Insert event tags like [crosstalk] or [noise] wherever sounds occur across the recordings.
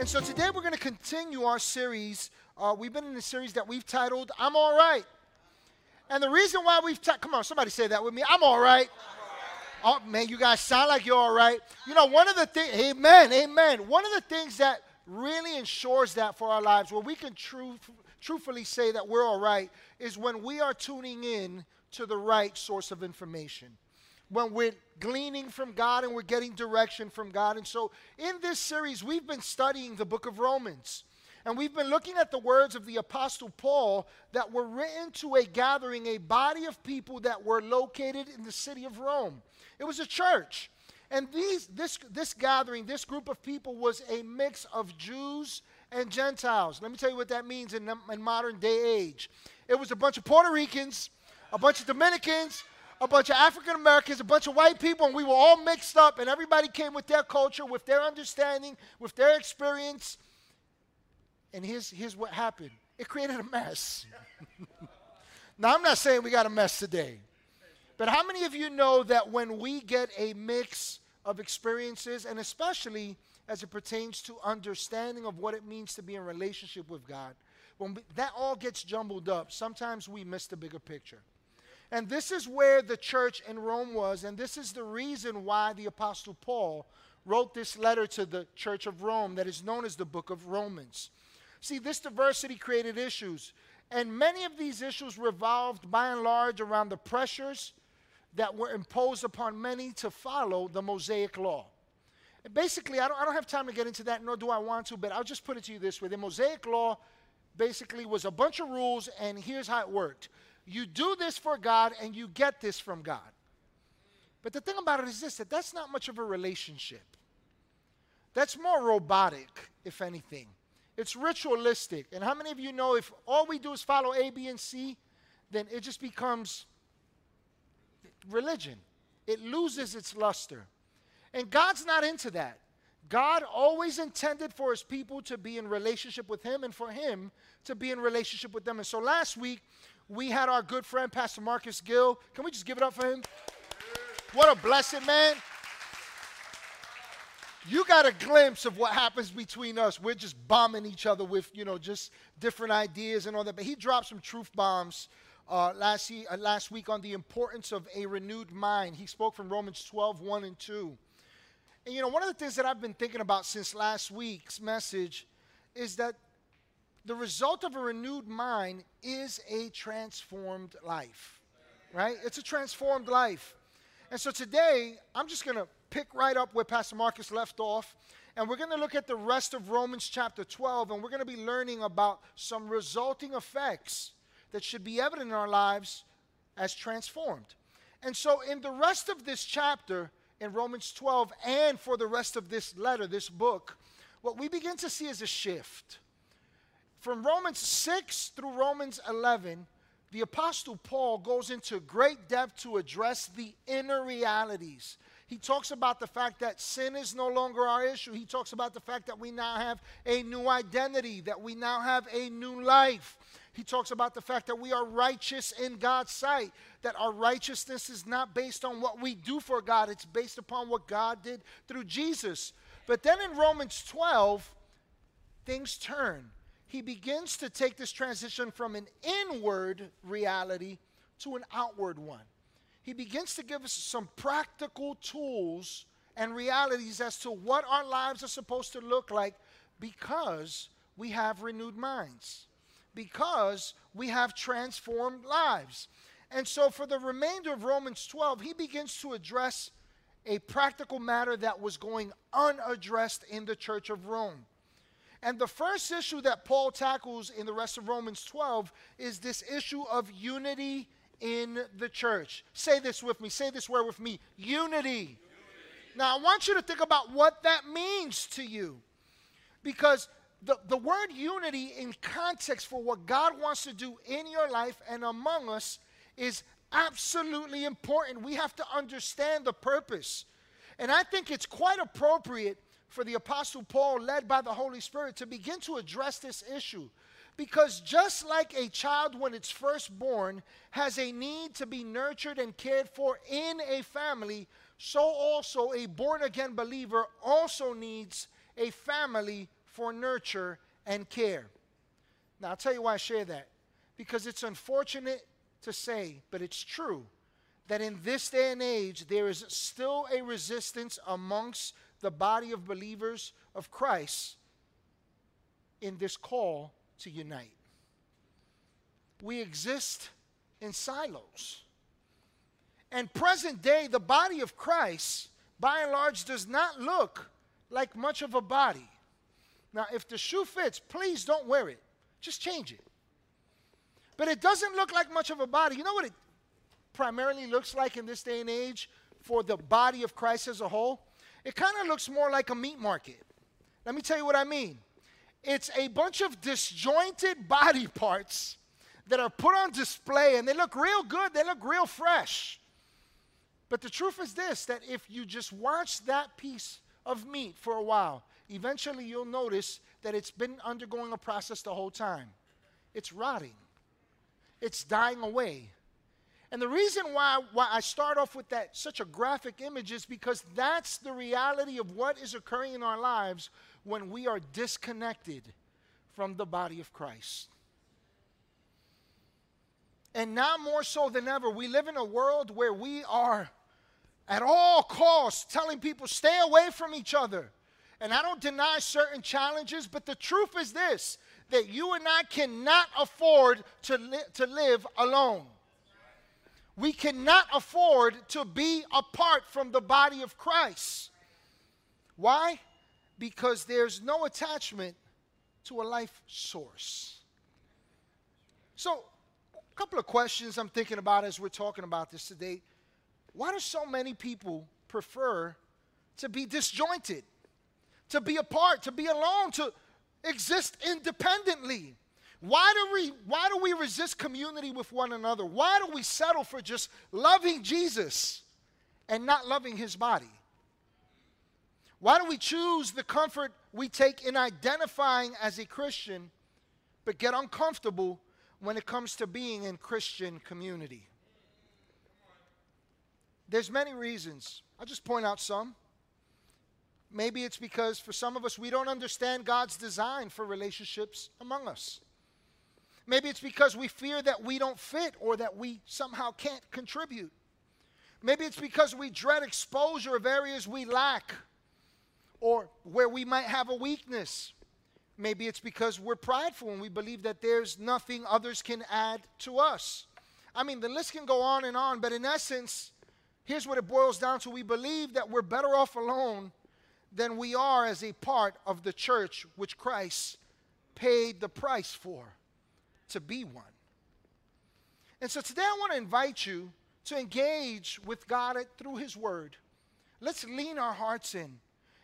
And so today we're going to continue our series. Uh, we've been in a series that we've titled "I'm All Right," and the reason why we've come on, somebody say that with me. I'm all right. Oh man, you guys sound like you're all right. You know, one of the things, amen, amen. One of the things that really ensures that for our lives, where we can truth, truthfully say that we're all right, is when we are tuning in to the right source of information. When we're gleaning from God and we're getting direction from God. And so in this series, we've been studying the book of Romans. And we've been looking at the words of the Apostle Paul that were written to a gathering, a body of people that were located in the city of Rome. It was a church. And these, this, this gathering, this group of people was a mix of Jews and Gentiles. Let me tell you what that means in, in modern day age. It was a bunch of Puerto Ricans, a bunch of Dominicans, a bunch of African Americans, a bunch of white people, and we were all mixed up, and everybody came with their culture, with their understanding, with their experience. And here's, here's what happened it created a mess. [laughs] now, I'm not saying we got a mess today, but how many of you know that when we get a mix of experiences, and especially as it pertains to understanding of what it means to be in relationship with God, when we, that all gets jumbled up, sometimes we miss the bigger picture. And this is where the church in Rome was, and this is the reason why the Apostle Paul wrote this letter to the church of Rome that is known as the book of Romans. See, this diversity created issues, and many of these issues revolved by and large around the pressures that were imposed upon many to follow the Mosaic law. And basically, I don't, I don't have time to get into that, nor do I want to, but I'll just put it to you this way. The Mosaic law basically was a bunch of rules, and here's how it worked you do this for God, and you get this from God. But the thing about it is this that that's not much of a relationship. That's more robotic, if anything. It's ritualistic. And how many of you know if all we do is follow A, B, and C, then it just becomes religion? It loses its luster. And God's not into that. God always intended for his people to be in relationship with him and for him to be in relationship with them. And so last week, we had our good friend, Pastor Marcus Gill. Can we just give it up for him? What a blessed man. You got a glimpse of what happens between us. We're just bombing each other with, you know, just different ideas and all that. But he dropped some truth bombs uh, last, uh, last week on the importance of a renewed mind. He spoke from Romans 12, 1 and 2. And, you know, one of the things that I've been thinking about since last week's message is that the result of a renewed mind is a transformed life, right? It's a transformed life. And so today, I'm just going to pick right up where Pastor Marcus left off. And we're going to look at the rest of Romans chapter 12, and we're going to be learning about some resulting effects that should be evident in our lives as transformed. And so, in the rest of this chapter, in Romans 12, and for the rest of this letter, this book, what we begin to see is a shift. From Romans 6 through Romans 11, the Apostle Paul goes into great depth to address the inner realities he talks about the fact that sin is no longer our issue. He talks about the fact that we now have a new identity, that we now have a new life. He talks about the fact that we are righteous in God's sight, that our righteousness is not based on what we do for God, it's based upon what God did through Jesus. But then in Romans 12, things turn. He begins to take this transition from an inward reality to an outward one he begins to give us some practical tools and realities as to what our lives are supposed to look like because we have renewed minds, because we have transformed lives. And so, for the remainder of Romans 12, he begins to address a practical matter that was going unaddressed in the church of Rome. And the first issue that Paul tackles in the rest of Romans 12 is this issue of unity in the church. Say this with me. Say this word with me unity. unity. Now, I want you to think about what that means to you. Because the, the word unity, in context for what God wants to do in your life and among us, is absolutely important. We have to understand the purpose. And I think it's quite appropriate for the Apostle Paul, led by the Holy Spirit, to begin to address this issue. Because just like a child, when it's first born, has a need to be nurtured and cared for in a family, so also a born again believer also needs a family for nurture and care. Now, I'll tell you why I share that. Because it's unfortunate to say, but it's true, that in this day and age, there is still a resistance amongst the body of believers of Christ in this call to unite. We exist in silos. And present day, the body of Christ, by and large, does not look like much of a body. Now, if the shoe fits, please don't wear it. Just change it. But it doesn't look like much of a body. You know what it primarily looks like in this day and age for the body of Christ as a whole? It kind of looks more like a meat market. Let me tell you what I mean. It's a bunch of disjointed [laughs] body parts that are put on display and they look real good, they look real fresh. But the truth is this that if you just watch that piece of meat for a while, eventually you'll notice that it's been undergoing a process the whole time. It's rotting, it's dying away. And the reason why, why I start off with that such a graphic image is because that's the reality of what is occurring in our lives when we are disconnected from the body of Christ. And now more so than ever, we live in a world where we are at all costs telling people stay away from each other. And I don't deny certain challenges, but the truth is this that you and I cannot afford to, li- to live alone. We cannot afford to be apart from the body of Christ. Why? Because there's no attachment to a life source. So, a couple of questions I'm thinking about as we're talking about this today. Why do so many people prefer to be disjointed, to be apart, to be alone, to exist independently? Why do we why do we resist community with one another? Why do we settle for just loving Jesus and not loving his body? Why do we choose the comfort we take in identifying as a Christian but get uncomfortable when it comes to being in Christian community? There's many reasons. I'll just point out some. Maybe it's because for some of us, we don't understand God's design for relationships among us. Maybe it's because we fear that we don't fit or that we somehow can't contribute. Maybe it's because we dread exposure of areas we lack or where we might have a weakness. Maybe it's because we're prideful and we believe that there's nothing others can add to us. I mean, the list can go on and on, but in essence, Here's what it boils down to we believe that we're better off alone than we are as a part of the church which Christ paid the price for to be one. And so today I want to invite you to engage with God through His Word. Let's lean our hearts in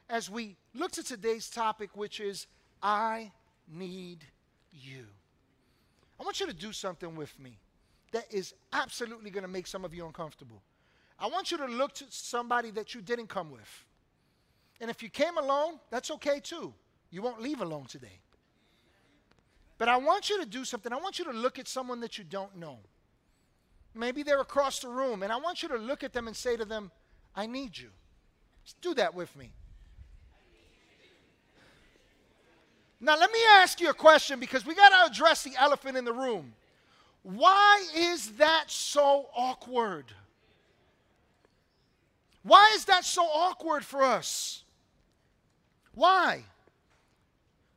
as we look to today's topic, which is I need you. I want you to do something with me that is absolutely going to make some of you uncomfortable. I want you to look to somebody that you didn't come with. And if you came alone, that's okay too. You won't leave alone today. But I want you to do something. I want you to look at someone that you don't know. Maybe they're across the room, and I want you to look at them and say to them, I need you. Just do that with me. Now, let me ask you a question because we got to address the elephant in the room. Why is that so awkward? Why is that so awkward for us? Why?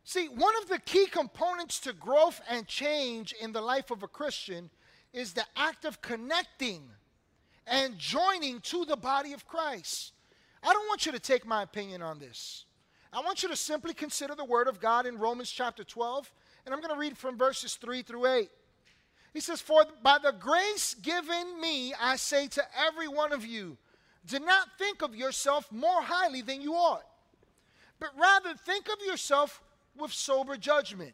See, one of the key components to growth and change in the life of a Christian is the act of connecting and joining to the body of Christ. I don't want you to take my opinion on this. I want you to simply consider the word of God in Romans chapter 12, and I'm going to read from verses 3 through 8. He says, For by the grace given me, I say to every one of you, do not think of yourself more highly than you ought, but rather think of yourself with sober judgment,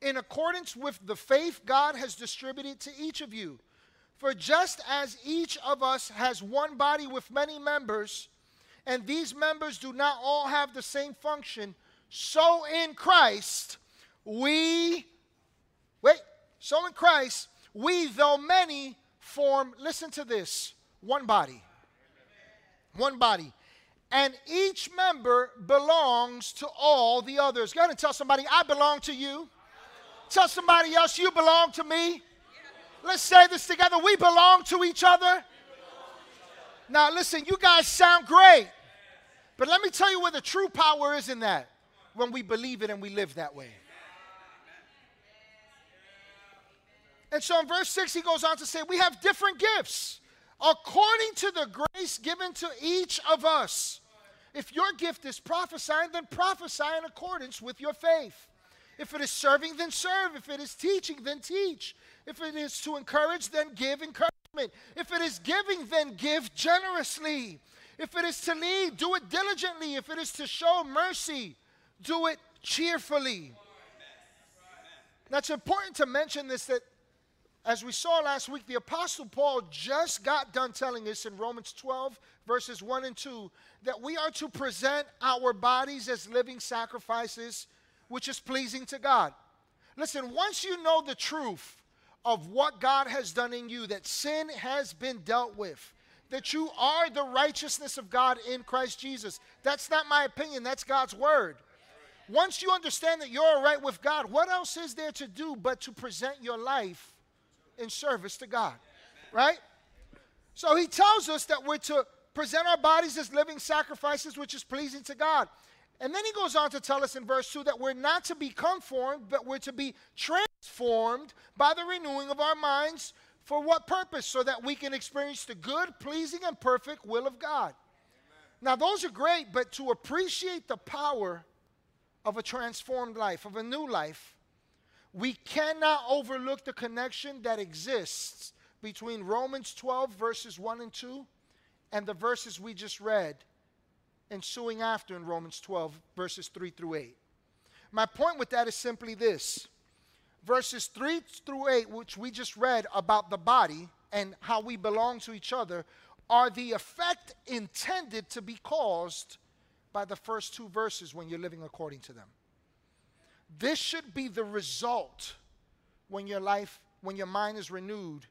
in accordance with the faith God has distributed to each of you. For just as each of us has one body with many members, and these members do not all have the same function, so in Christ we, wait, so in Christ we, though many, form, listen to this, one body one body, and each member belongs to all the others. Go ahead and tell somebody, I belong to you. Tell somebody else, you belong to me. Let's say this together. We belong to each other. Now, listen, you guys sound great. But let me tell you where the true power is in that when we believe it and we live that way. And so in verse 6, he goes on to say, We have different gifts according to the grace given to each of us. If your gift is prophesying, then prophesy in accordance with your faith. If it is serving, then serve. If it is teaching, then teach. If it is to encourage, then give encouragement. If it is giving, then give generously. If it is to lead, do it diligently. If it is to show mercy, do it cheerfully. That's important to mention this that as we saw last week, the Apostle Paul just got done telling us in Romans 12, verses 1 and 2, that we are to present our bodies as living sacrifices, which is pleasing to God. Listen, once you know the truth of what God has done in you, that sin has been dealt with, that you are the righteousness of God in Christ Jesus, that's not my opinion, that's God's word. Once you understand that you're all right with God, what else is there to do but to present your life in service to God. Right? So he tells us that we're to present our bodies as living sacrifices, which is pleasing to God. And then he goes on to tell us in verse 2 that we're not to be conformed, but we're to be transformed by the renewing of our minds. For what purpose? So that we can experience the good, pleasing, and perfect will of God. Now, those are great, but to appreciate the power of a transformed life, of a new life, we cannot overlook the connection that exists between Romans 12, verses 1 and 2, and the verses we just read ensuing after in Romans 12, verses 3 through 8. My point with that is simply this verses 3 through 8, which we just read about the body and how we belong to each other, are the effect intended to be caused by the first two verses when you're living according to them. This should be the result when your life, when your mind is renewed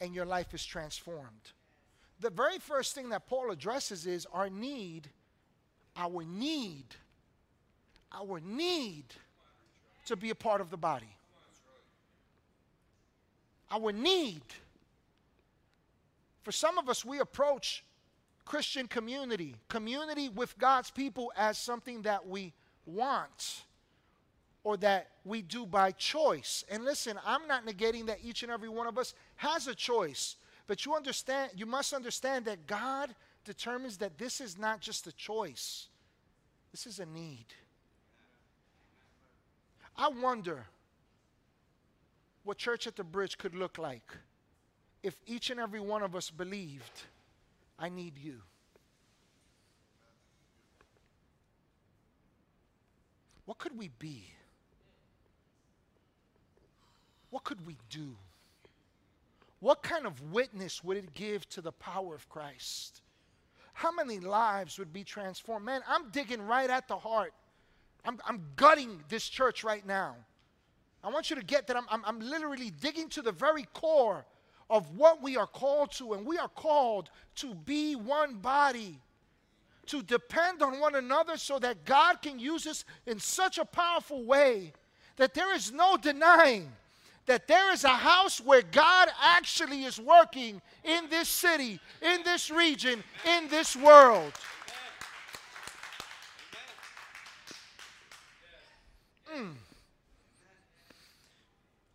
and your life is transformed. The very first thing that Paul addresses is our need, our need, our need to be a part of the body. Our need. For some of us, we approach Christian community, community with God's people, as something that we want or that we do by choice. And listen, I'm not negating that each and every one of us has a choice. But you understand, you must understand that God determines that this is not just a choice. This is a need. I wonder what church at the bridge could look like if each and every one of us believed, I need you. What could we be? What could we do? What kind of witness would it give to the power of Christ? How many lives would be transformed? Man, I'm digging right at the heart. I'm, I'm gutting this church right now. I want you to get that I'm, I'm, I'm literally digging to the very core of what we are called to, and we are called to be one body, to depend on one another so that God can use us in such a powerful way that there is no denying that there is a house where God actually is working in this city, in this region, in this world. Mm.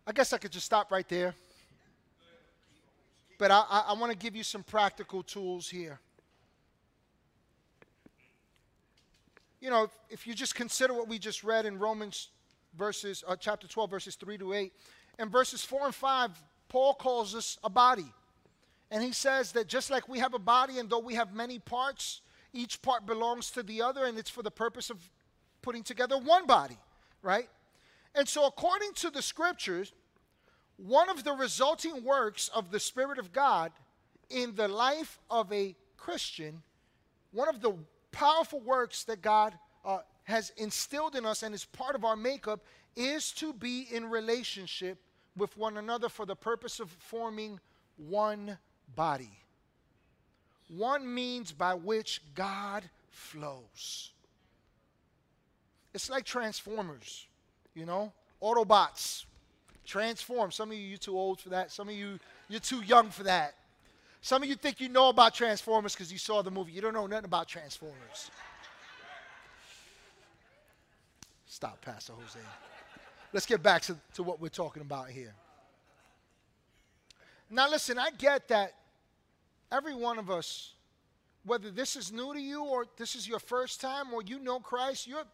I guess I could just stop right there. But I, I, I want to give you some practical tools here. You know, if, if, you just consider what we just read in Romans verses, uh, chapter 12, verses 3 to 8, in verses 4 and 5, Paul calls us a body. And he says that just like we have a body, and though we have many parts, each part belongs to the other, and it's for the purpose of putting together one body, right? And so, according to the scriptures, one of the resulting works of the Spirit of God in the life of a Christian, one of the powerful works that God uh, has instilled in us and is part of our makeup is to be in relationship with one another for the purpose of forming one body. One means by which God flows. It's like Transformers, you know? Autobots. Transform. Some of you, you're too old for that. Some of you, you're too young for that. Some of you think you know about Transformers because you saw the movie. You don't know nothing about Transformers. Stop, Pastor Jose. Let's get back to, to what we're talking about here. Now, listen, I get that every one of us, whether this is new to you or this is your first time or you know Christ, you're,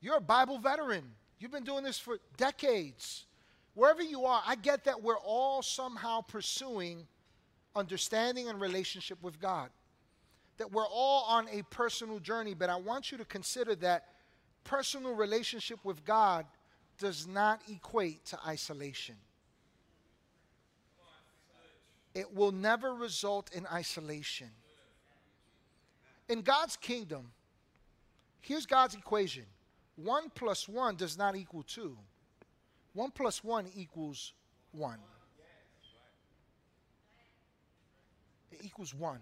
you're a Bible veteran. You've been doing this for decades. Wherever you are, I get that we're all somehow pursuing understanding and relationship with God. That we're all on a personal journey, but I want you to consider that personal relationship with God does not equate to isolation. It will never result in isolation. In God's kingdom, here's God's equation 1 plus 1 does not equal 2. 1 plus 1 equals 1. It equals 1.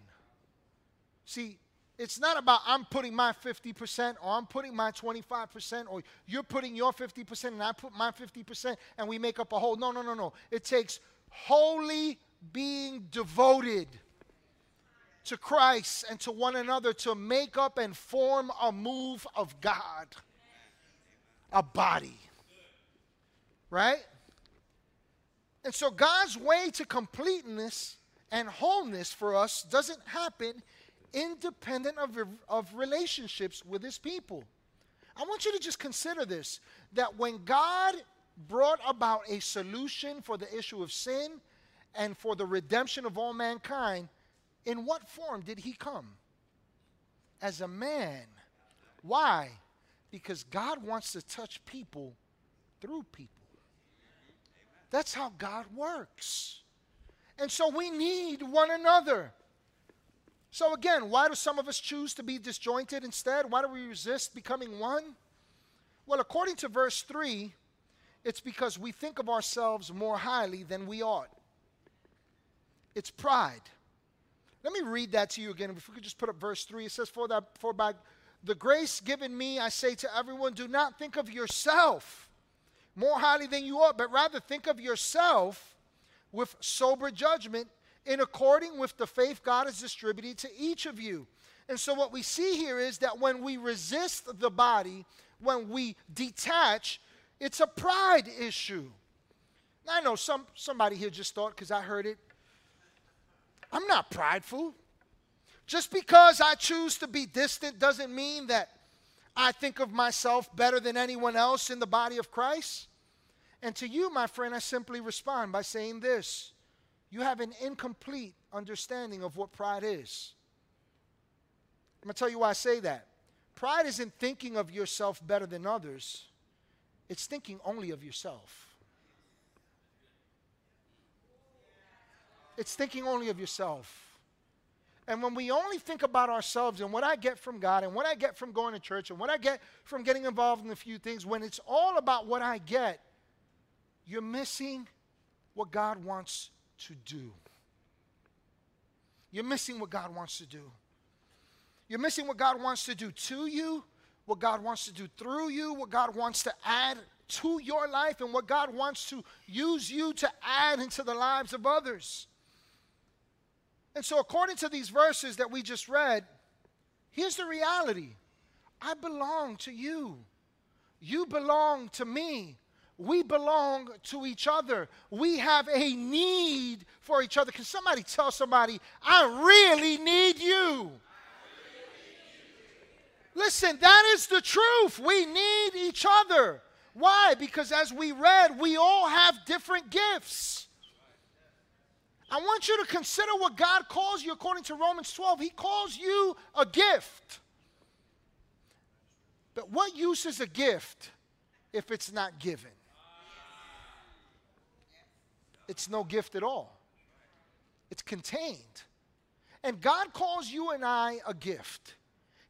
See, it's not about I'm putting my 50% or I'm putting my 25% or you're putting your 50% and I put my 50% and we make up a whole. No, no, no, no. It takes wholly being devoted to Christ and to one another to make up and form a move of God, a body. Right? And so God's way to completeness and wholeness for us doesn't happen independent of, of relationships with his people. I want you to just consider this that when God brought about a solution for the issue of sin and for the redemption of all mankind, in what form did he come? As a man. Why? Because God wants to touch people through people. That's how God works. And so we need one another. So, again, why do some of us choose to be disjointed instead? Why do we resist becoming one? Well, according to verse 3, it's because we think of ourselves more highly than we ought. It's pride. Let me read that to you again. If we could just put up verse 3, it says, For, that, for by the grace given me, I say to everyone, do not think of yourself more highly than you ought, but rather think of yourself with sober judgment in according with the faith God has distributed to each of you. And so what we see here is that when we resist the body, when we detach, it's a pride issue. Now, I know some somebody here just thought because I heard it. I'm not prideful. Just because I choose to be distant doesn't mean that I think of myself better than anyone else in the body of Christ. And to you, my friend, I simply respond by saying this you have an incomplete understanding of what pride is. I'm going to tell you why I say that. Pride isn't thinking of yourself better than others, it's thinking only of yourself. It's thinking only of yourself. And when we only think about ourselves and what I get from God and what I get from going to church and what I get from getting involved in a few things, when it's all about what I get, you're missing what God wants to do. You're missing what God wants to do. You're missing what God wants to do to you, what God wants to do through you, what God wants to add to your life, and what God wants to use you to add into the lives of others. And so, according to these verses that we just read, here's the reality I belong to you. You belong to me. We belong to each other. We have a need for each other. Can somebody tell somebody, I really need you? Listen, that is the truth. We need each other. Why? Because as we read, we all have different gifts. I want you to consider what God calls you according to Romans 12. He calls you a gift. But what use is a gift if it's not given? It's no gift at all. It's contained. And God calls you and I a gift.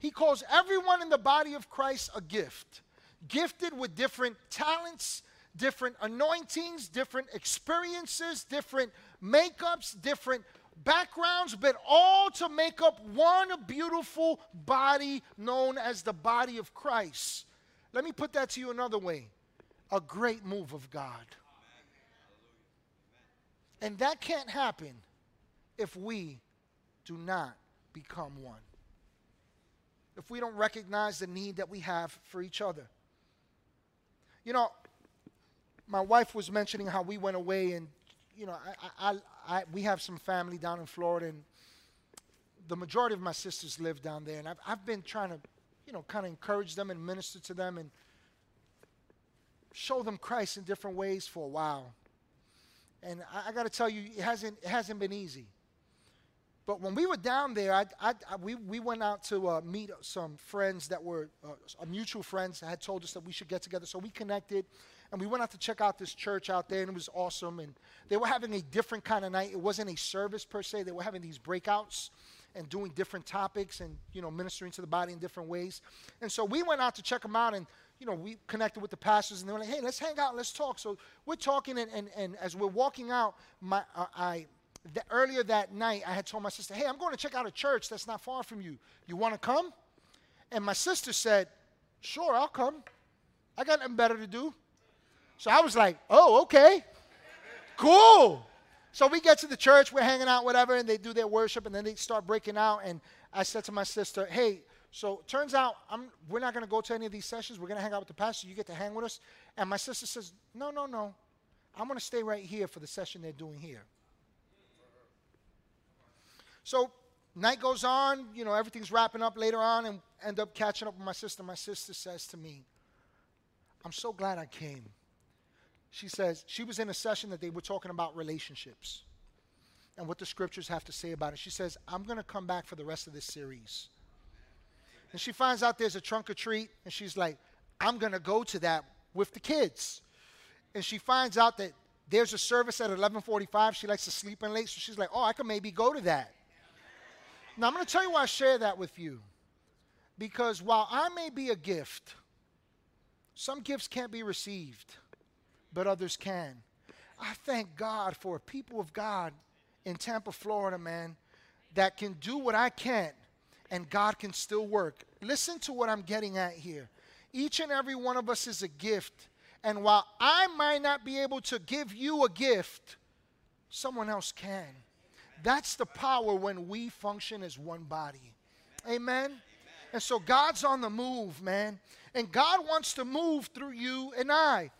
He calls everyone in the body of Christ a gift, gifted with different talents, different anointings, different experiences, different makeups, different backgrounds, but all to make up one beautiful body known as the body of Christ. Let me put that to you another way a great move of God. And that can't happen if we do not become one. If we don't recognize the need that we have for each other. You know, my wife was mentioning how we went away and you know, I, I, I, we have some family down in Florida, and the majority of my sisters live down there. And I've, I've been trying to, you know, kind of encourage them and minister to them and show them Christ in different ways for a while. And I, I got to tell you, it hasn't, it hasn't been easy. But when we were down there, I, I, I, we, we went out to uh, meet some friends that were uh, mutual friends that had told us that we should get together. So we connected and we went out to check out this church out there, and it was awesome. And they were having a different kind of night. It wasn't a service per se. They were having these breakouts and doing different topics and you know ministering to the body in different ways. And so we went out to check them out, and you know we connected with the pastors, and they were like, "Hey, let's hang out, let's talk." So we're talking, and and, and as we're walking out, my uh, I the, earlier that night, I had told my sister, Hey, I'm going to check out a church that's not far from you. You want to come? And my sister said, Sure, I'll come. I got nothing better to do. So I was like, Oh, okay. Cool. So we get to the church, we're hanging out, whatever, and they do their worship, and then they start breaking out. And I said to my sister, Hey, so turns out I'm, we're not going to go to any of these sessions. We're going to hang out with the pastor. You get to hang with us. And my sister says, No, no, no. I'm going to stay right here for the session they're doing here. So night goes on, you know, everything's wrapping up later on, and end up catching up with my sister. My sister says to me, I'm so glad I came. She says, she was in a session that they were talking about relationships and what the scriptures have to say about it. She says, I'm going to come back for the rest of this series. And she finds out there's a trunk or treat, and she's like, I'm going to go to that with the kids. And she finds out that there's a service at 11:45. She likes to sleep in late, so she's like, "Oh, I could maybe go to that." Now, I'm going to tell you why I share that with you. Because while I may be a gift, some gifts can't be received, but others can. I thank God for people of God in Tampa, Florida, man, that can do what I can't and God can still work. Listen to what I'm getting at here. Each and every one of us is a gift. And while I might not be able to give you a gift, someone else can. That's the power when we function as one body. Amen? And so God's on the move, man. And God wants to move through you and I.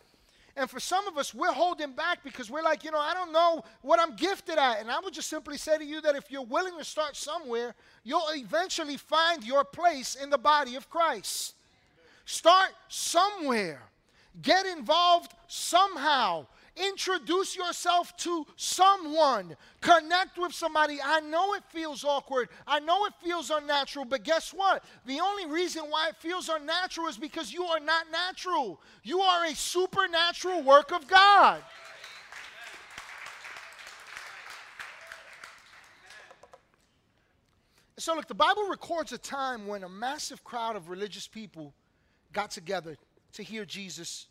And for some of us, we're holding back because we're like, you know, I don't know what I'm gifted at. And I would just simply say to you that if you're willing to start somewhere, you'll eventually find your place in the body of Christ. Start somewhere, get involved somehow. Introduce yourself to someone. Connect with somebody. I know it feels awkward. I know it feels unnatural, but guess what? The only reason why it feels unnatural is because you are not natural. You are a supernatural work of God. So, look, the Bible records a time when a massive crowd of religious people got together to hear Jesus.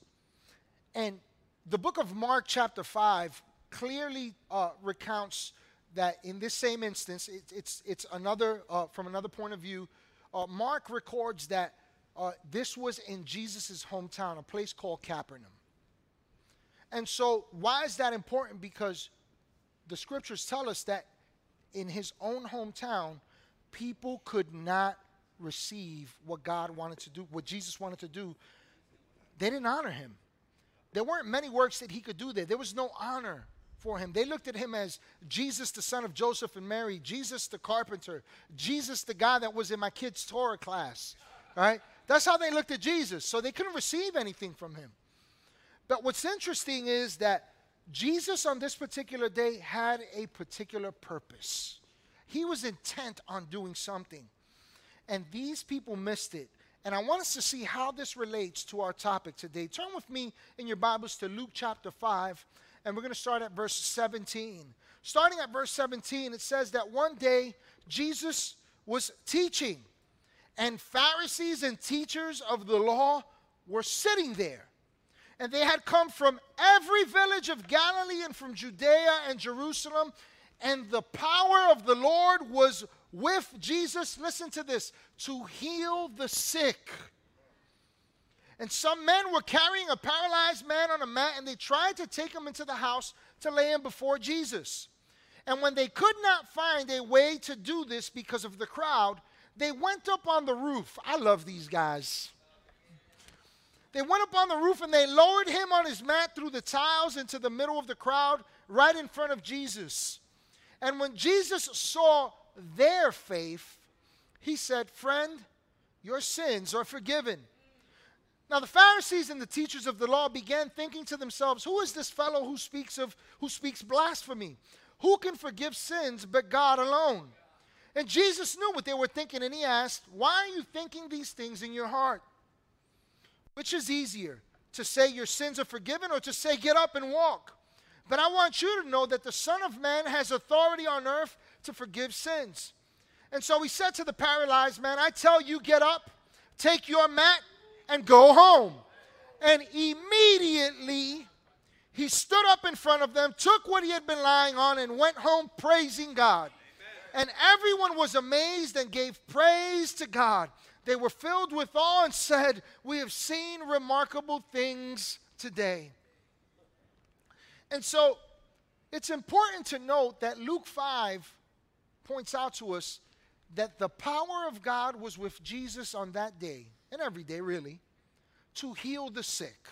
And the book of Mark, chapter 5, clearly uh, recounts that in this same instance, it, it's, it's another, uh, from another point of view, uh, Mark records that uh, this was in Jesus' hometown, a place called Capernaum. And so, why is that important? Because the scriptures tell us that in his own hometown, people could not receive what God wanted to do, what Jesus wanted to do. They didn't honor him. There weren't many works that he could do there. There was no honor for him. They looked at him as Jesus, the son of Joseph and Mary, Jesus, the carpenter, Jesus, the guy that was in my kid's Torah class. Right? That's how they looked at Jesus. So they couldn't receive anything from him. But what's interesting is that Jesus on this particular day had a particular purpose. He was intent on doing something. And these people missed it. And I want us to see how this relates to our topic today. Turn with me in your Bibles to Luke chapter 5, and we're going to start at verse 17. Starting at verse 17, it says that one day Jesus was teaching, and Pharisees and teachers of the law were sitting there. And they had come from every village of Galilee and from Judea and Jerusalem And the power of the Lord was with Jesus, listen to this, to heal the sick. And some men were carrying a paralyzed man on a mat, and they tried to take him into the house to lay him before Jesus. And when they could not find a way to do this because of the crowd, they went up on the roof. I love these guys. They went up on the roof and they lowered him on his mat through the tiles into the middle of the crowd, right in front of Jesus. And when Jesus saw their faith, he said, Friend, your sins are forgiven. Now the Pharisees and the teachers of the law began thinking to themselves, Who is this fellow who speaks of who speaks blasphemy? Who can forgive sins but God alone? And Jesus knew what they were thinking, and he asked, Why are you thinking these things in your heart? Which is easier, to say your sins are forgiven or to say get up and walk? But I want you to know that the Son of Man has authority on earth to forgive sins. And so he said to the paralyzed man, I tell you, get up, take your mat, and go home. And immediately he stood up in front of them, took what he had been lying on, and went home praising God. Amen. And everyone was amazed and gave praise to God. They were filled with awe and said, We have seen remarkable things today. And so it's important to note that Luke 5 points out to us that the power of God was with Jesus on that day, and every day really, to heal the sick.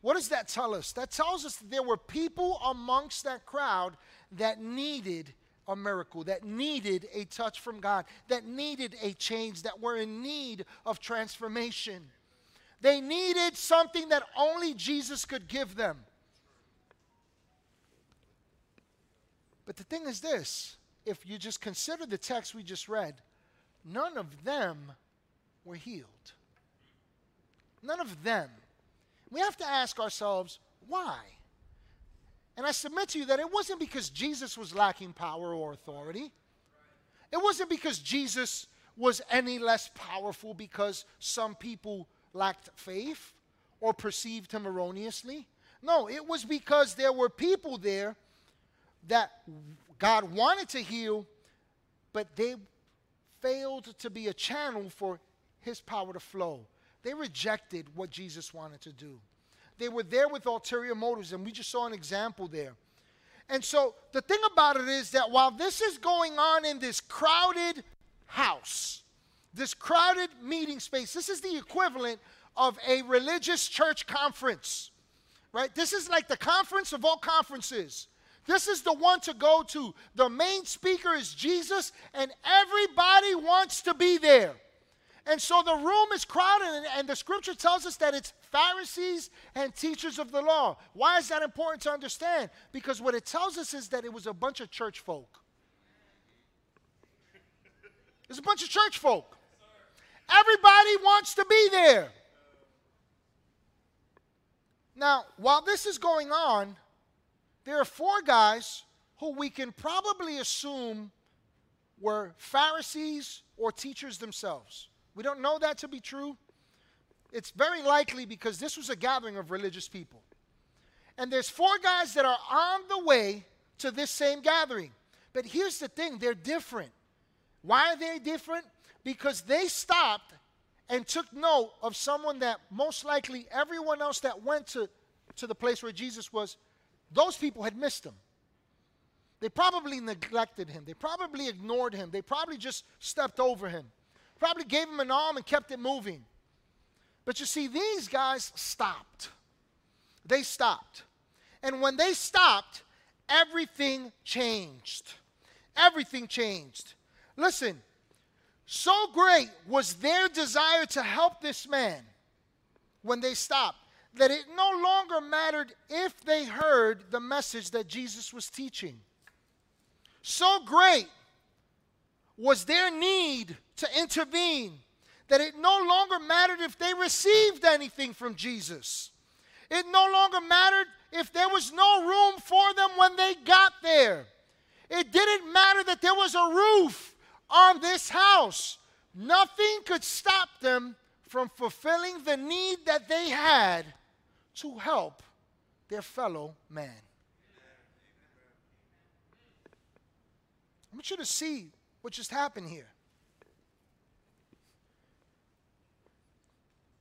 What does that tell us? That tells us that there were people amongst that crowd that needed a miracle, that needed a touch from God, that needed a change, that were in need of transformation. They needed something that only Jesus could give them. But the thing is this if you just consider the text we just read, none of them were healed. None of them. We have to ask ourselves, why? And I submit to you that it wasn't because Jesus was lacking power or authority. It wasn't because Jesus was any less powerful because some people lacked faith or perceived him erroneously. No, it was because there were people there that God wanted to heal, but they failed to be a channel for his power to flow. They rejected what Jesus wanted to do. They were there with ulterior motives, and we just saw an example there. And so the thing about it is that while this is going on in this crowded house, this crowded meeting space, this is the equivalent of a religious church conference, right? This is like the conference of all conferences. This is the one to go to. The main speaker is Jesus, and everybody wants to be there. And so the room is crowded, and, and, the scripture tells us that it's Pharisees and teachers of the law. Why is that important to understand? Because what it tells us is that it was a bunch of church folk. It's a bunch of church folk. Everybody wants to be there. Now, while this is going on, there are four guys who we can probably assume were Pharisees or teachers themselves. We don't know that to be true. It's very likely because this was a gathering of religious people. And there's four guys that are on the way to this same gathering. But here's the thing they're different. Why are they different? Because they stopped and took note of someone that most likely everyone else that went to, to the place where Jesus was those people had missed him. They probably neglected him. They probably ignored him. They probably just stepped over him. Probably gave him an arm and kept it moving. But you see, these guys stopped. They stopped. And when they stopped, everything changed. Everything changed. Listen, so great was their desire to help this man when they stopped that it no longer mattered if they heard the message that Jesus was teaching. So great was their need to intervene that it no longer mattered if they received anything from Jesus. It no longer mattered if there was no room for them when they got there. It didn't matter that there was a roof on this house. Nothing could stop them from fulfilling the need that they had to help their fellow man. I want you to see what just happened here.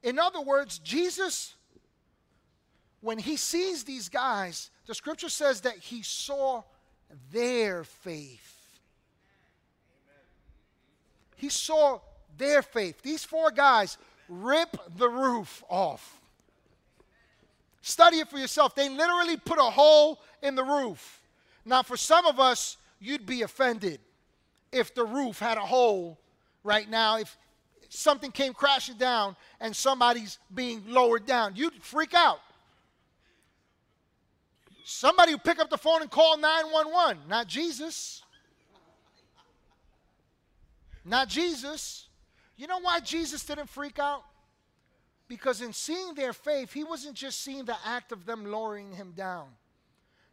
In other words, Jesus, when he sees these guys, the scripture says that he saw their faith. He saw their faith. These four guys rip the roof off. Study it for yourself. They literally put a hole in the roof. Now, for some of us, you'd be offended if the roof had a hole right now. If something came crashing down and somebody's being lowered down, you'd freak out. Somebody would pick up the phone and call 911, not Jesus. Not Jesus. You know why Jesus didn't freak out? Because in seeing their faith, he wasn't just seeing the act of them lowering him down.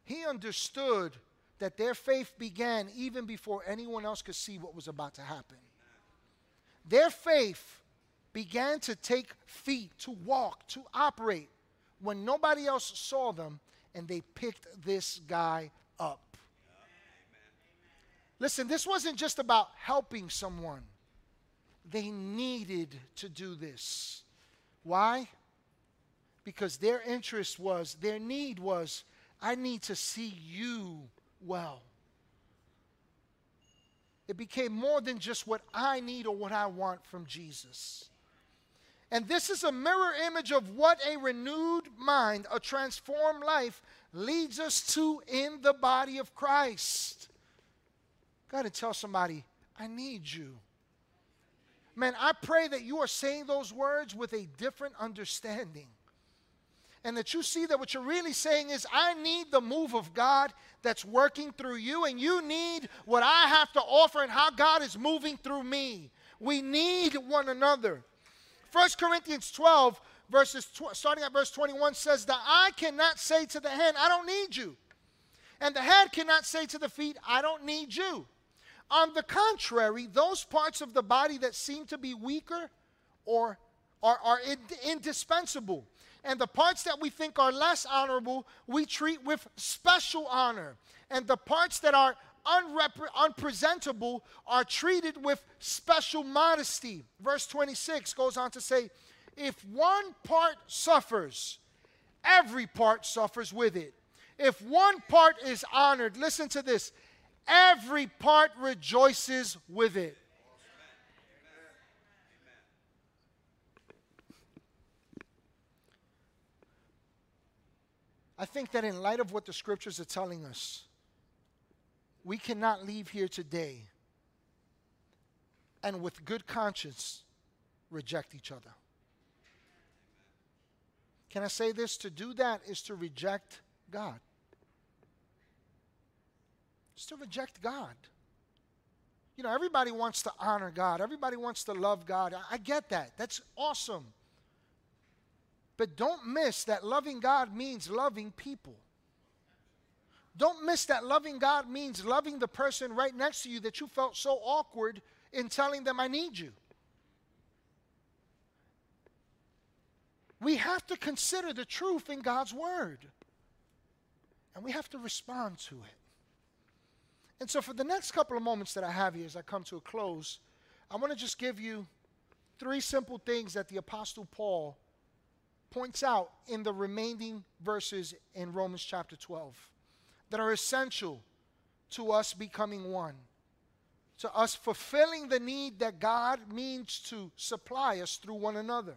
He understood that their faith began even before anyone else could see what was about to happen. Their faith began to take feet, to walk, to operate when nobody else saw them, and they picked this guy up. Listen, this wasn't just about helping someone, they needed to do this. Why? Because their interest was, their need was, I need to see you well. It became more than just what I need or what I want from Jesus. And this is a mirror image of what a renewed mind, a transformed life, leads us to in the body of Christ. Got to tell somebody, I need you. Man, I pray that you are saying those words with a different understanding. And that you see that what you're really saying is, I need the move of God that's working through you, and you need what I have to offer and how God is moving through me. We need one another. 1 Corinthians 12, verses tw- starting at verse 21, says, The eye cannot say to the hand, I don't need you. And the head cannot say to the feet, I don't need you. On the contrary, those parts of the body that seem to be weaker or are, are indispensable. And the parts that we think are less honorable, we treat with special honor. And the parts that are unrepre- unpresentable are treated with special modesty. Verse 26 goes on to say, If one part suffers, every part suffers with it. If one part is honored, listen to this, every part rejoices with it. I think that in light of what the scriptures are telling us, we cannot leave here today and with good conscience reject each other. Can I say this? To do that is to reject God to reject God. You know, everybody wants to honor God, everybody wants to love God. I get that. That's awesome. But don't miss that loving God means loving people. Don't miss that loving God means loving the person right next to you that you felt so awkward in telling them, I need you. We have to consider the truth in God's Word, and we have to respond to it. And so, for the next couple of moments that I have here as I come to a close, I want to just give you three simple things that the Apostle Paul points out in the remaining verses in Romans chapter 12 that are essential to us becoming one, to us fulfilling the need that God means to supply us through one another.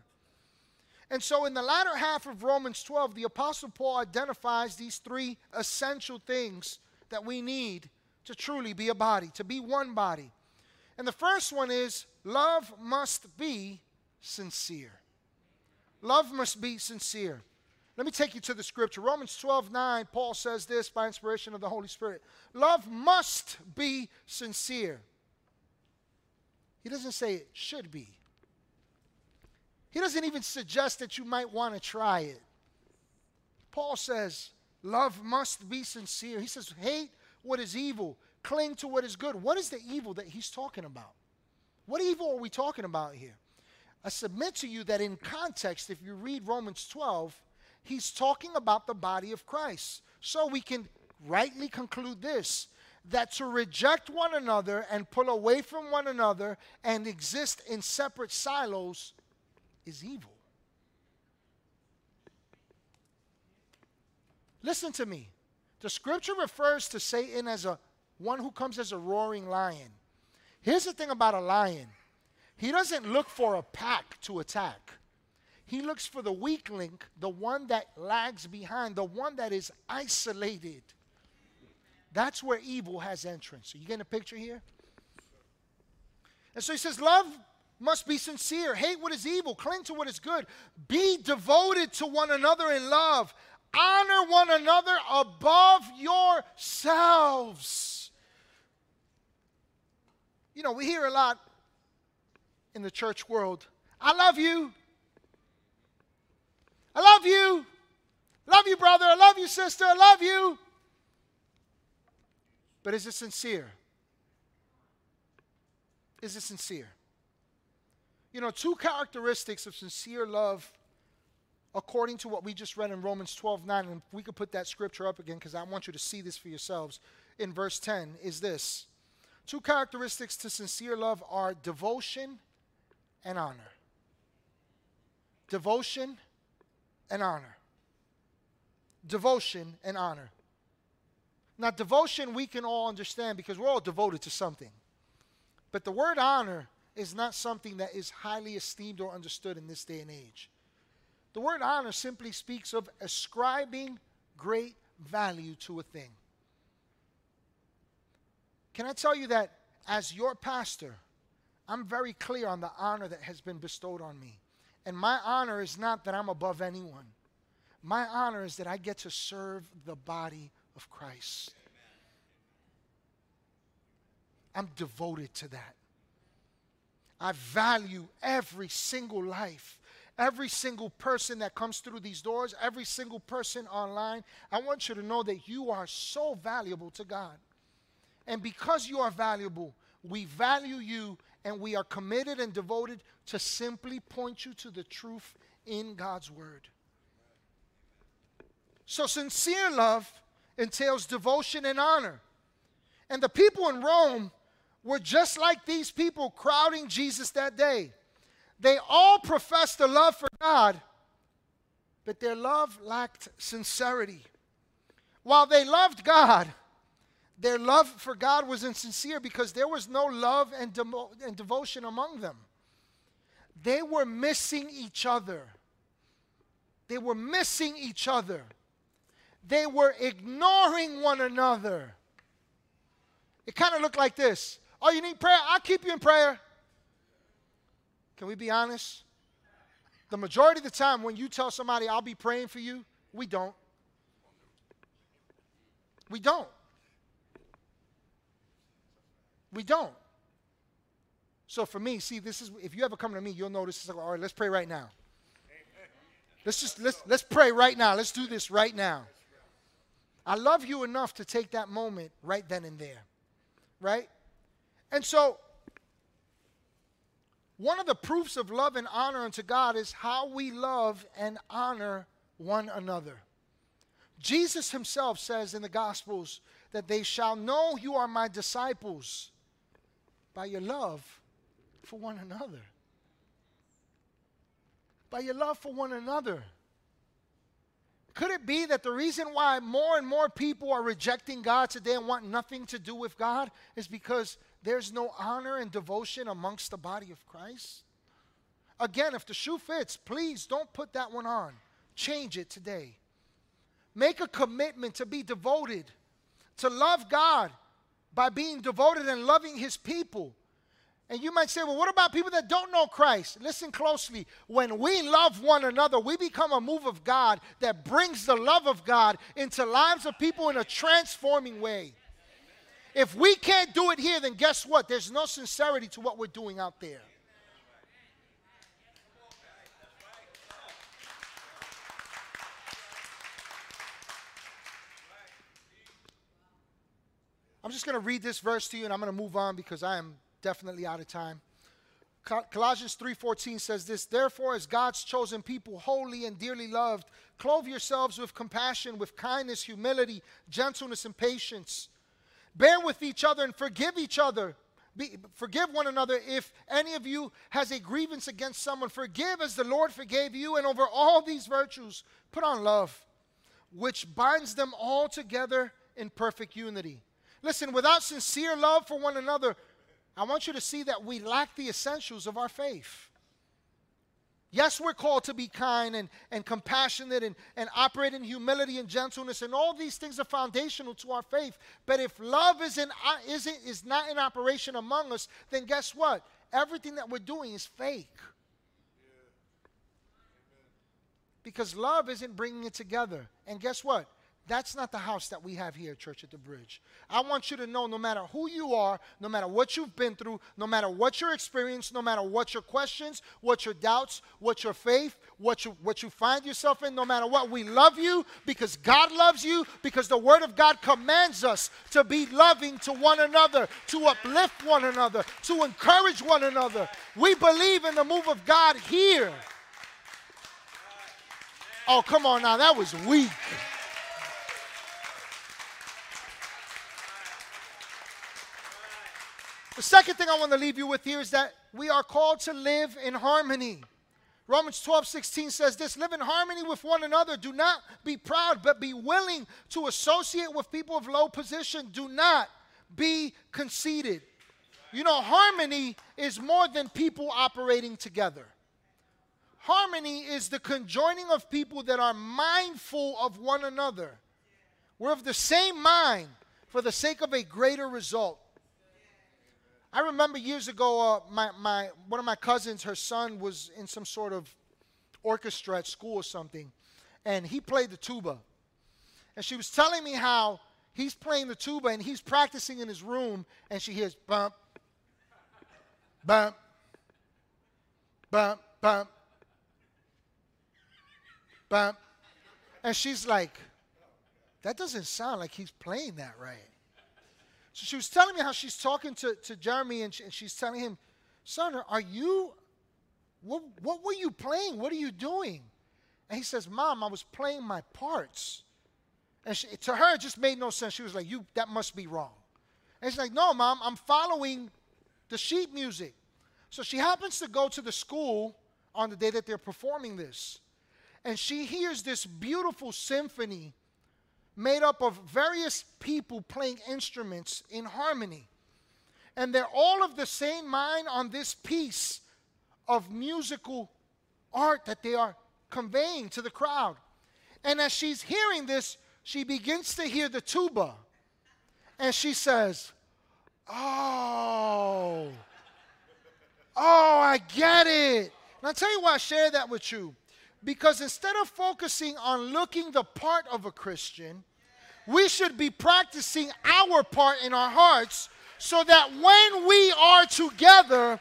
And so, in the latter half of Romans 12, the Apostle Paul identifies these three essential things that we need to truly be a body, to be one body. And the first one is love must be sincere. Love must be sincere. Let me take you to the scripture. Romans 12 9, Paul says this by inspiration of the Holy Spirit Love must be sincere. He doesn't say it should be. He doesn't even suggest that you might want to try it. Paul says, Love must be sincere. He says, Hate what is evil, cling to what is good. What is the evil that he's talking about? What evil are we talking about here? I submit to you that in context, if you read Romans 12, he's talking about the body of Christ. So we can rightly conclude this that to reject one another and pull away from one another and exist in separate silos is evil. Listen to me. The scripture refers to Satan as a one who comes as a roaring lion. Here's the thing about a lion. He doesn't look for a pack to attack. He looks for the weak link, the one that lags behind, the one that is isolated. That's where evil has entrance. Are you getting a picture here? And so he says, Love must be sincere. Hate what is evil. Cling to what is good. Be devoted to one another in love. Honor one another above yourselves. You know, we hear a lot in the church world I love you. I love you. Love you, brother. I love you, sister. I love you. But is it sincere? Is it sincere? You know, two characteristics of sincere love, according to what we just read in Romans 12 9, and we could put that scripture up again because I want you to see this for yourselves in verse 10, is this. Two characteristics to sincere love are devotion and honor. Devotion and honor. Devotion and honor. Now, devotion we can all understand because we're all devoted to something. But the word honor is not something that is highly esteemed or understood in this day and age. The word honor simply speaks of ascribing great value to a thing. Can I tell you that as your pastor, I'm very clear on the honor that has been bestowed on me. And my honor is not that I'm above anyone. My honor is that I get to serve the body of Christ. I'm devoted to that. I value every single life, every single person that comes through these doors, every single person online. I want you to know that you are so valuable to God. And because you are valuable, we value you and we are committed and devoted to simply point you to the truth in God's Word. So, sincere love entails devotion and honor. And the people in Rome were just like these people crowding Jesus that day. They all professed a love for God, but their love lacked sincerity. While they loved God, their love for God was insincere because there was no love and, and devotion among them. They were missing each other. They were missing each other. They were ignoring one another. It kind of looked like this Oh, you need prayer? I'll keep you in prayer. Can we be honest? The majority of the time, when you tell somebody, I'll be praying for you, we don't. We don't. We don't. So for me, see, this is if you ever come to me, you'll notice it's like, all right, let's pray right now. Let's just let's let's pray right now. Let's do this right now. I love you enough to take that moment right then and there. Right? And so one of the proofs of love and honor unto God is how we love and honor one another. Jesus himself says in the Gospels that they shall know you are my disciples by your love for one another. By your love for one another. Could it be that the reason why more and more people are rejecting God today and want nothing to do with God is because there's no honor and devotion amongst the body of Christ? Again, if the shoe fits, please don't put that one on. Change it today. Make a commitment to be devoted, to love God, by being devoted and loving his people. And you might say, well, what about people that don't know Christ? Listen closely. When we love one another, we become a move of God that brings the love of God into lives of people in a transforming way. If we can't do it here, then guess what? There's no sincerity to what we're doing out there. I'm just going to read this verse to you and I'm going to move on because I am definitely out of time. Colossians 3:14 says this, therefore as God's chosen people, holy and dearly loved, clothe yourselves with compassion, with kindness, humility, gentleness and patience. Bear with each other and forgive each other. Be, forgive one another if any of you has a grievance against someone. Forgive as the Lord forgave you. And over all these virtues, put on love, which binds them all together in perfect unity. Listen, without sincere love for one another, I want you to see that we lack the essentials of our faith. Yes, we're called to be kind and, and compassionate and, and operate in humility and gentleness, and all these things are foundational to our faith. But if love isn't, uh, isn't, is not in operation among us, then guess what? Everything that we're doing is fake. Because love isn't bringing it together. And guess what? That's not the house that we have here, Church at the Bridge. I want you to know no matter who you are, no matter what you've been through, no matter what your experience, no matter what your questions, what your doubts, what your faith, what you, what you find yourself in, no matter what, we love you because God loves you, because the Word of God commands us to be loving to one another, to uplift one another, to encourage one another. We believe in the move of God here. Oh, come on now, that was weak. The second thing I want to leave you with here is that we are called to live in harmony. Romans 12, 16 says this Live in harmony with one another. Do not be proud, but be willing to associate with people of low position. Do not be conceited. You know, harmony is more than people operating together. Harmony is the conjoining of people that are mindful of one another. We're of the same mind for the sake of a greater result. I remember years ago, uh, my, my, one of my cousins, her son was in some sort of orchestra at school or something, and he played the tuba. And she was telling me how he's playing the tuba and he's practicing in his room, and she hears bump, bump, bump, bump, bump. And she's like, that doesn't sound like he's playing that right. So she was telling me how she's talking to, to Jeremy and, she, and she's telling him, Son, are you, what, what were you playing? What are you doing? And he says, Mom, I was playing my parts. And she, to her, it just made no sense. She was like, You, that must be wrong. And she's like, No, Mom, I'm following the sheet music. So she happens to go to the school on the day that they're performing this. And she hears this beautiful symphony made up of various people playing instruments in harmony. And they're all of the same mind on this piece of musical art that they are conveying to the crowd. And as she's hearing this, she begins to hear the tuba. And she says, Oh, oh, I get it. And I'll tell you why I share that with you. Because instead of focusing on looking the part of a Christian, we should be practicing our part in our hearts so that when we are together,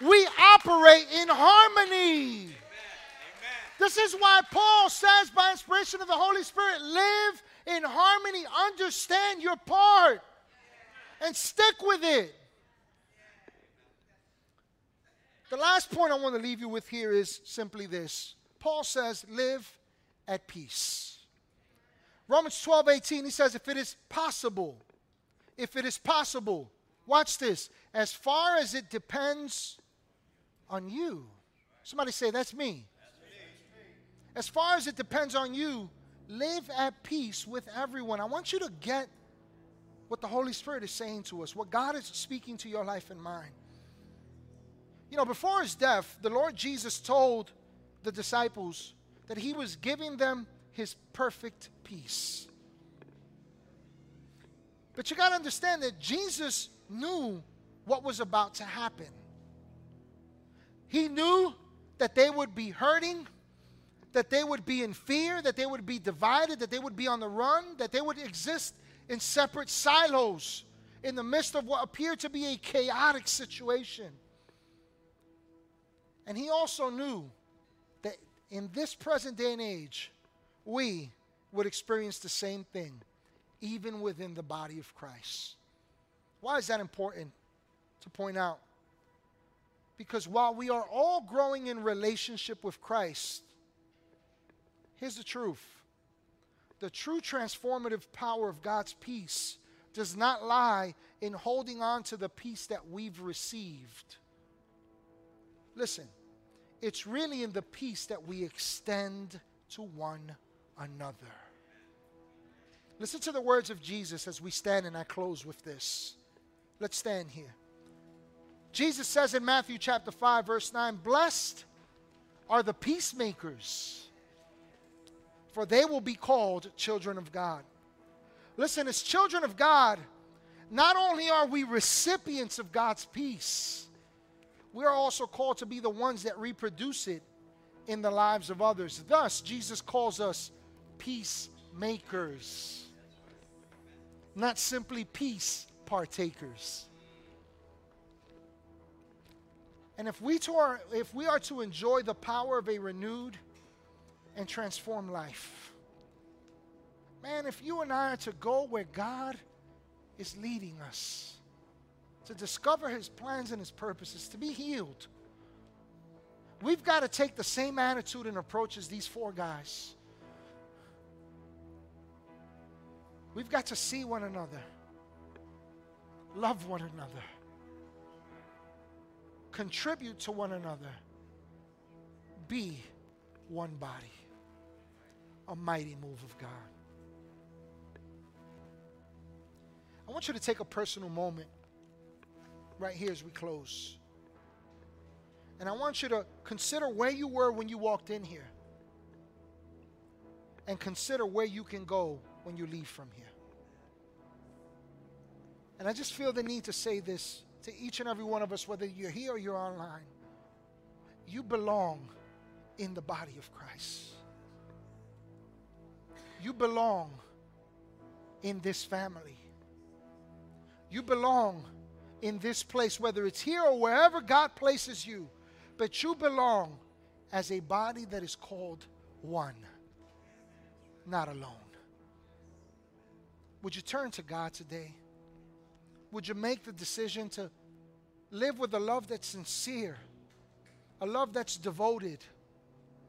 we operate in harmony. Amen. This is why Paul says, by inspiration of the Holy Spirit, live in harmony, understand your part, and stick with it. The last point I want to leave you with here is simply this Paul says, live at peace. Romans 12, 18, he says, if it is possible, if it is possible, watch this, as far as it depends on you. Somebody say, that's me. As far as it depends on you, live at peace with everyone. I want you to get what the Holy Spirit is saying to us, what God is speaking to your life and mine. You know, before his death, the Lord Jesus told the disciples that he was giving them his perfect peace. But you got to understand that Jesus knew what was about to happen. He knew that they would be hurting, that they would be in fear, that they would be divided, that they would be on the run, that they would exist in separate silos in the midst of what appeared to be a chaotic situation. And he also knew in this present day and age, we would experience the same thing, even within the body of Christ. Why is that important to point out? Because while we are all growing in relationship with Christ, here's the truth the true transformative power of God's peace does not lie in holding on to the peace that we've received. Listen, it's really in the peace that we extend to one another. Listen to the words of Jesus as we stand, and I close with this. Let's stand here. Jesus says in Matthew chapter 5, verse 9, Blessed are the peacemakers, for they will be called children of God. Listen, as children of God, not only are we recipients of God's peace, we are also called to be the ones that reproduce it in the lives of others. Thus, Jesus calls us peacemakers not simply peace partakers. And if we, to our, if we are to enjoy the power of a renewed and transformed life, man, if you and I are to go where God is leading us, to discover His plans and His purposes, to be healed, we've got to take the same attitude and approach as these four guys. We've got to see one another, love one another, contribute to one another, be one body. A mighty move of God. I want you to take a personal moment right here as we close. And I want you to consider where you were when you walked in here. And consider where you can go when you leave from here. And I just feel the need to say this to each and every one of us, whether you're here or you're online. You belong in the body of Christ. You belong in this family. You belong in this place, whether it's here or wherever God places you, but you belong as a body that is called one, not alone. Would you turn to God today? Would you make the decision to live with a love that's sincere, a love that's devoted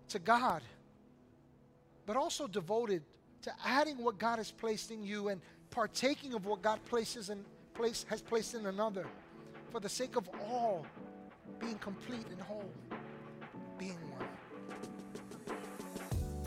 to God, but also devoted to adding what God has placed in you and partaking of what God places in place has placed in another for the sake of all being complete and whole, being one.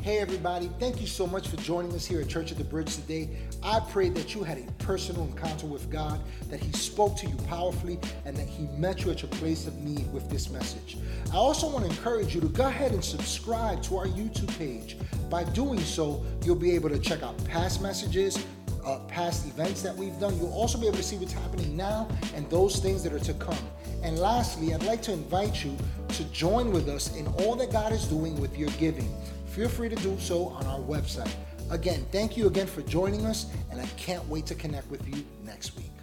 Hey, everybody, thank you so much for joining us here at Church of the Bridge today. I pray that you had a personal encounter with God, that He spoke to you powerfully, and that He met you at your place of need with this message. I also want to encourage you to go ahead and subscribe to our YouTube page. By doing so, you'll be able to check out past messages, uh, past events that we've done. You'll also be able to see what's happening now and those things that are to come. And lastly, I'd like to invite you to join with us in all that God is doing with your giving feel free to do so on our website. Again, thank you again for joining us, and I can't wait to connect with you next week.